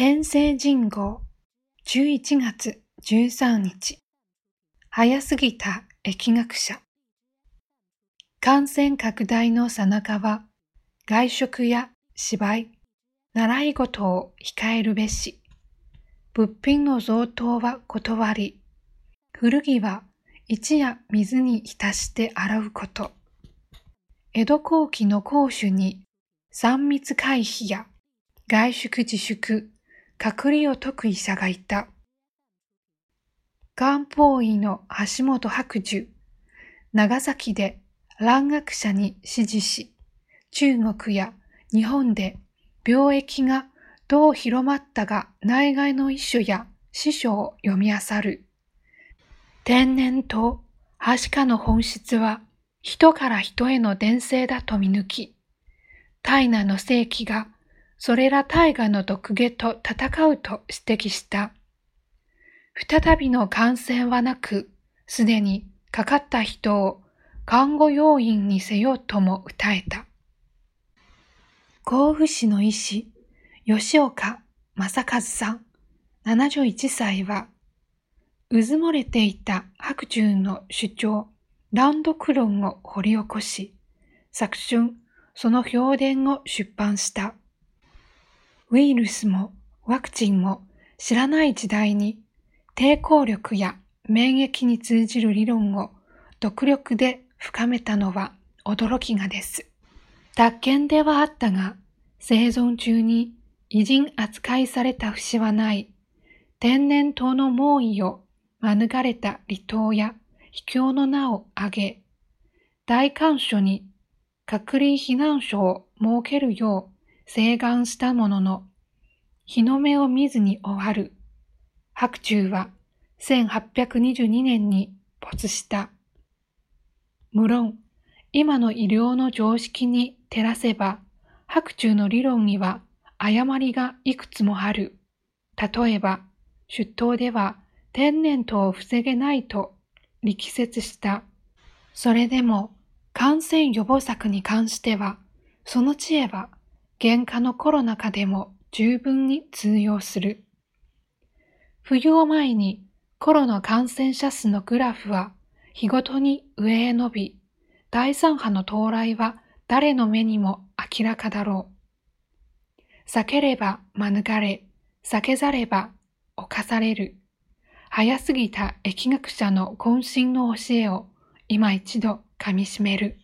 天聖人号。11月13日。早すぎた疫学者。感染拡大のさなかは外食や芝居、習い事を控えるべし。物品の贈答は断り古着は一夜水に浸して洗うこと。江戸後期の公主に三密回避や外出自粛隔離を解く医者がいた。漢方医の橋本白寿、長崎で蘭学者に指示し、中国や日本で病疫がどう広まったが内外の一種や師匠を読み漁る。天然とはしかの本質は人から人への伝声だと見抜き、大ナの世紀がそれら大河の毒下と戦うと指摘した。再びの感染はなく、すでにかかった人を看護要員にせよとも訴えた。甲府市の医師、吉岡正和さん、71歳は、うずもれていた白昼の主張、ランドクロンを掘り起こし、昨春、その評伝を出版した。ウイルスもワクチンも知らない時代に抵抗力や免疫に通じる理論を独力で深めたのは驚きがです。宅建ではあったが、生存中に偉人扱いされた節はない天然痘の猛威を免れた離島や秘境の名を挙げ、大官所に隔離避難所を設けるよう請願したものの、日の目を見ずに終わる。白昼は1822年に没した。無論、今の医療の常識に照らせば、白昼の理論には誤りがいくつもある。例えば、出頭では天然痘を防げないと力説した。それでも感染予防策に関しては、その知恵は原価のコロナ禍でも十分に通用する。冬を前にコロナ感染者数のグラフは日ごとに上へ伸び、第三波の到来は誰の目にも明らかだろう。避ければ免れ、避けざれば犯される。早すぎた疫学者の渾身の教えを今一度噛み締める。